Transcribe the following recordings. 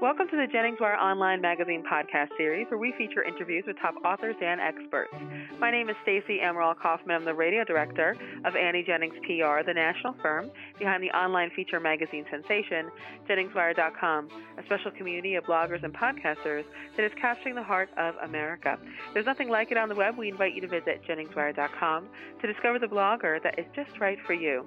Welcome to the Jennings Wire Online Magazine podcast series, where we feature interviews with top authors and experts. My name is Stacey Emerald Kaufman. I'm the radio director of Annie Jennings PR, the national firm behind the online feature magazine sensation, JenningsWire.com, a special community of bloggers and podcasters that is capturing the heart of America. There's nothing like it on the web. We invite you to visit JenningsWire.com to discover the blogger that is just right for you.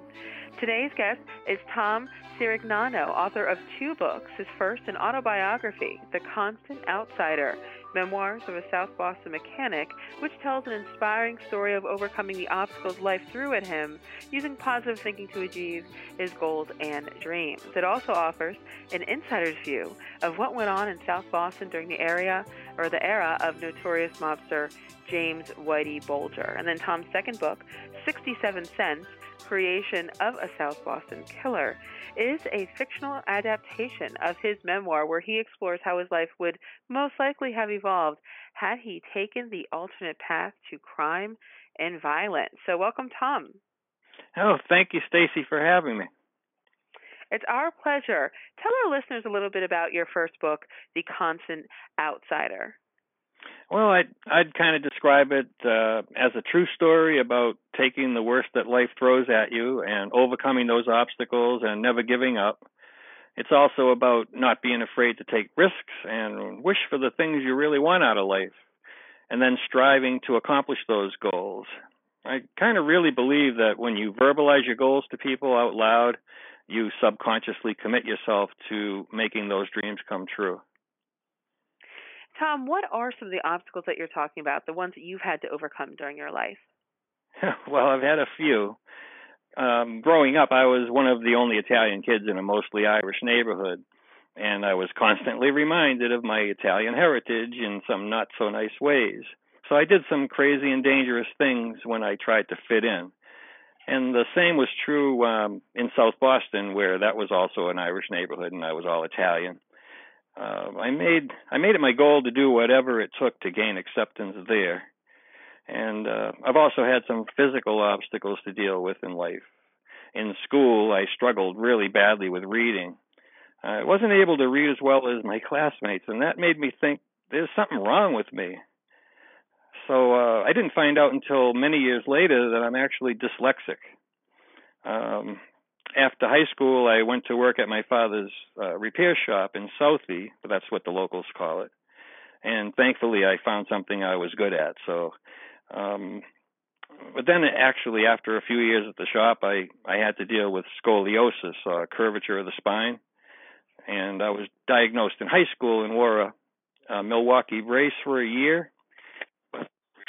Today's guest is Tom Sirignano, author of two books. His first, an autobiography, The Constant Outsider Memoirs of a South Boston Mechanic, which tells an inspiring story of overcoming the obstacles life threw at him using positive thinking to achieve his goals and dreams. It also offers an insider's view of what went on in South Boston during the area or the era of notorious mobster James Whitey Bulger. And then Tom's second book, 67 Cents creation of a South Boston killer is a fictional adaptation of his memoir where he explores how his life would most likely have evolved had he taken the alternate path to crime and violence. So, welcome, Tom. Oh, thank you, Stacy, for having me. It's our pleasure. Tell our listeners a little bit about your first book, The Constant Outsider. Well, I'd I'd kind of describe it uh, as a true story about taking the worst that life throws at you and overcoming those obstacles and never giving up. It's also about not being afraid to take risks and wish for the things you really want out of life, and then striving to accomplish those goals. I kind of really believe that when you verbalize your goals to people out loud, you subconsciously commit yourself to making those dreams come true. Tom, what are some of the obstacles that you're talking about, the ones that you've had to overcome during your life? well, I've had a few. Um, growing up, I was one of the only Italian kids in a mostly Irish neighborhood, and I was constantly reminded of my Italian heritage in some not so nice ways. So I did some crazy and dangerous things when I tried to fit in. And the same was true um, in South Boston, where that was also an Irish neighborhood, and I was all Italian uh, I made I made it my goal to do whatever it took to gain acceptance there. And uh, I've also had some physical obstacles to deal with in life. In school, I struggled really badly with reading. I wasn't able to read as well as my classmates, and that made me think there's something wrong with me. So uh, I didn't find out until many years later that I'm actually dyslexic. Um, after high school, I went to work at my father's uh, repair shop in Southie, but that's what the locals call it. And thankfully, I found something I was good at. So, um, but then actually, after a few years at the shop, I I had to deal with scoliosis, uh, curvature of the spine, and I was diagnosed in high school and wore a, a Milwaukee brace for a year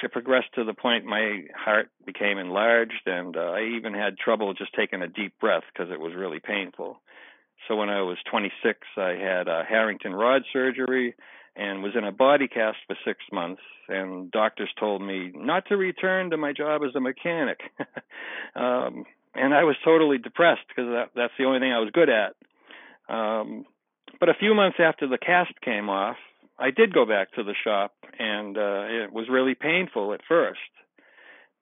it progressed to the point my heart became enlarged, and uh, I even had trouble just taking a deep breath because it was really painful. So when I was 26, I had a Harrington rod surgery and was in a body cast for six months. And doctors told me not to return to my job as a mechanic. um, and I was totally depressed because that, that's the only thing I was good at. Um, but a few months after the cast came off, I did go back to the shop, and uh, it was really painful at first.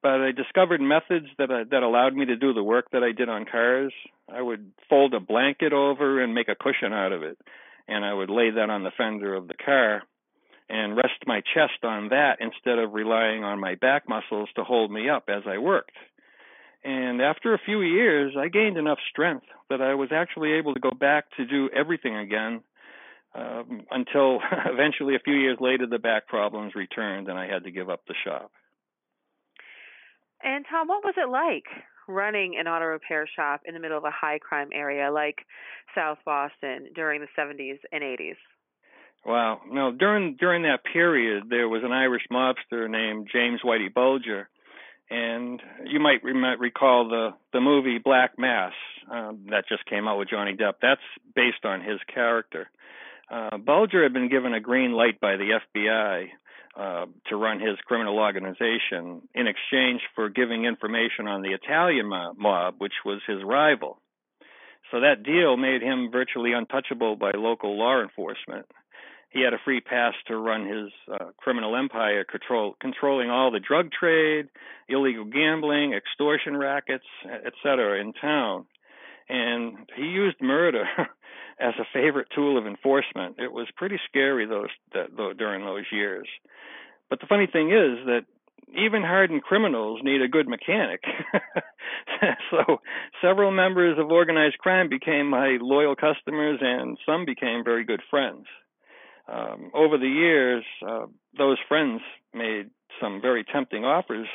But I discovered methods that uh, that allowed me to do the work that I did on cars. I would fold a blanket over and make a cushion out of it, and I would lay that on the fender of the car and rest my chest on that instead of relying on my back muscles to hold me up as I worked. And after a few years, I gained enough strength that I was actually able to go back to do everything again um, until eventually a few years later the back problems returned and I had to give up the shop. And Tom, what was it like running an auto repair shop in the middle of a high crime area like South Boston during the 70s and 80s? Wow. No, during during that period there was an Irish mobster named James Whitey Bulger and you might re- recall the the movie Black Mass um, that just came out with Johnny Depp. That's based on his character. Uh, Bulger had been given a green light by the FBI uh, to run his criminal organization in exchange for giving information on the Italian mob, which was his rival. So that deal made him virtually untouchable by local law enforcement. He had a free pass to run his uh, criminal empire, control, controlling all the drug trade, illegal gambling, extortion rackets, etc., in town. And he used murder as a favorite tool of enforcement. It was pretty scary those that, though, during those years. But the funny thing is that even hardened criminals need a good mechanic. so several members of organized crime became my loyal customers, and some became very good friends. Um, over the years, uh, those friends made some very tempting offers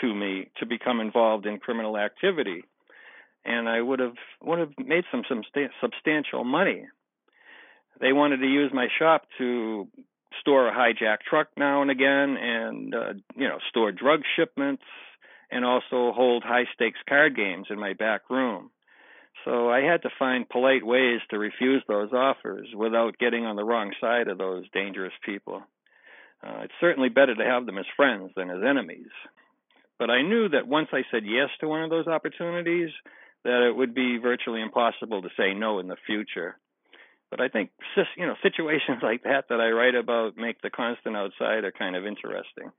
to me to become involved in criminal activity, and I would have would have made some some substantial money. They wanted to use my shop to store a hijacked truck now and again, and uh, you know store drug shipments, and also hold high stakes card games in my back room. So I had to find polite ways to refuse those offers without getting on the wrong side of those dangerous people. Uh, it's certainly better to have them as friends than as enemies. But I knew that once I said yes to one of those opportunities, that it would be virtually impossible to say no in the future. But I think you know situations like that that I write about make the constant outsider kind of interesting.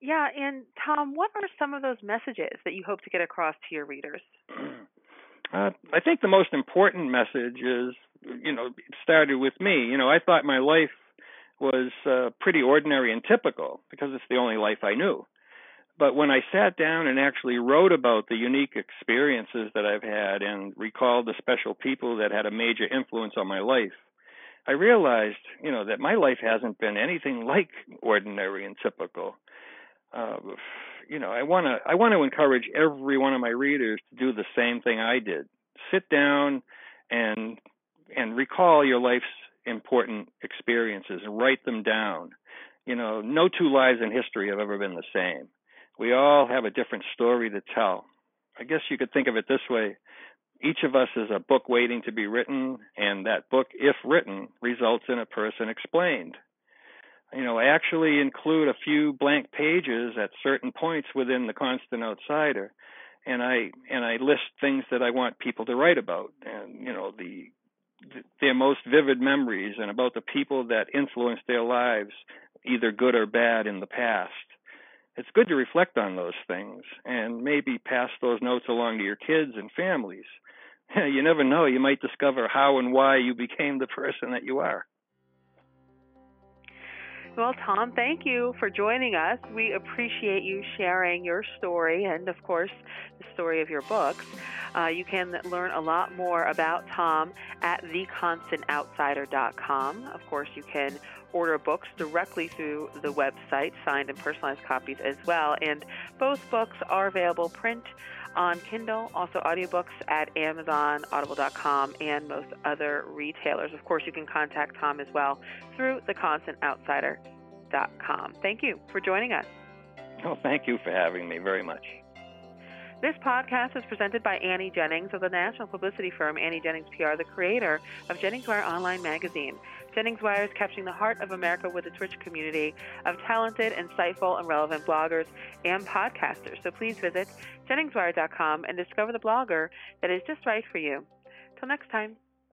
Yeah, and Tom, what are some of those messages that you hope to get across to your readers? Uh, I think the most important message is, you know, it started with me. You know, I thought my life was uh, pretty ordinary and typical because it's the only life I knew. But when I sat down and actually wrote about the unique experiences that I've had and recalled the special people that had a major influence on my life, I realized, you know, that my life hasn't been anything like ordinary and typical. Uh, you know, I want to I want to encourage every one of my readers to do the same thing I did. Sit down and and recall your life's important experiences and write them down. You know, no two lives in history have ever been the same. We all have a different story to tell. I guess you could think of it this way. Each of us is a book waiting to be written, and that book, if written, results in a person explained. You know, I actually include a few blank pages at certain points within the Constant Outsider, and I and I list things that I want people to write about, and you know the their most vivid memories and about the people that influenced their lives, either good or bad, in the past it's good to reflect on those things and maybe pass those notes along to your kids and families. you never know, you might discover how and why you became the person that you are. Well, Tom, thank you for joining us. We appreciate you sharing your story and, of course, the story of your books. Uh, you can learn a lot more about Tom at theconstantoutsider.com. Of course, you can order books directly through the website, signed and personalized copies as well. And both books are available print on Kindle, also audiobooks at Amazon, Audible.com, and most other retailers. Of course, you can contact Tom as well through theconstantoutsider.com. Thank you for joining us. Oh, thank you for having me very much. This podcast is presented by Annie Jennings of the national publicity firm Annie Jennings PR, the creator of Jennings Wire Online Magazine. Jennings Wire is capturing the heart of America with its rich community of talented, insightful, and relevant bloggers and podcasters. So please visit JenningsWire.com and discover the blogger that is just right for you. Till next time.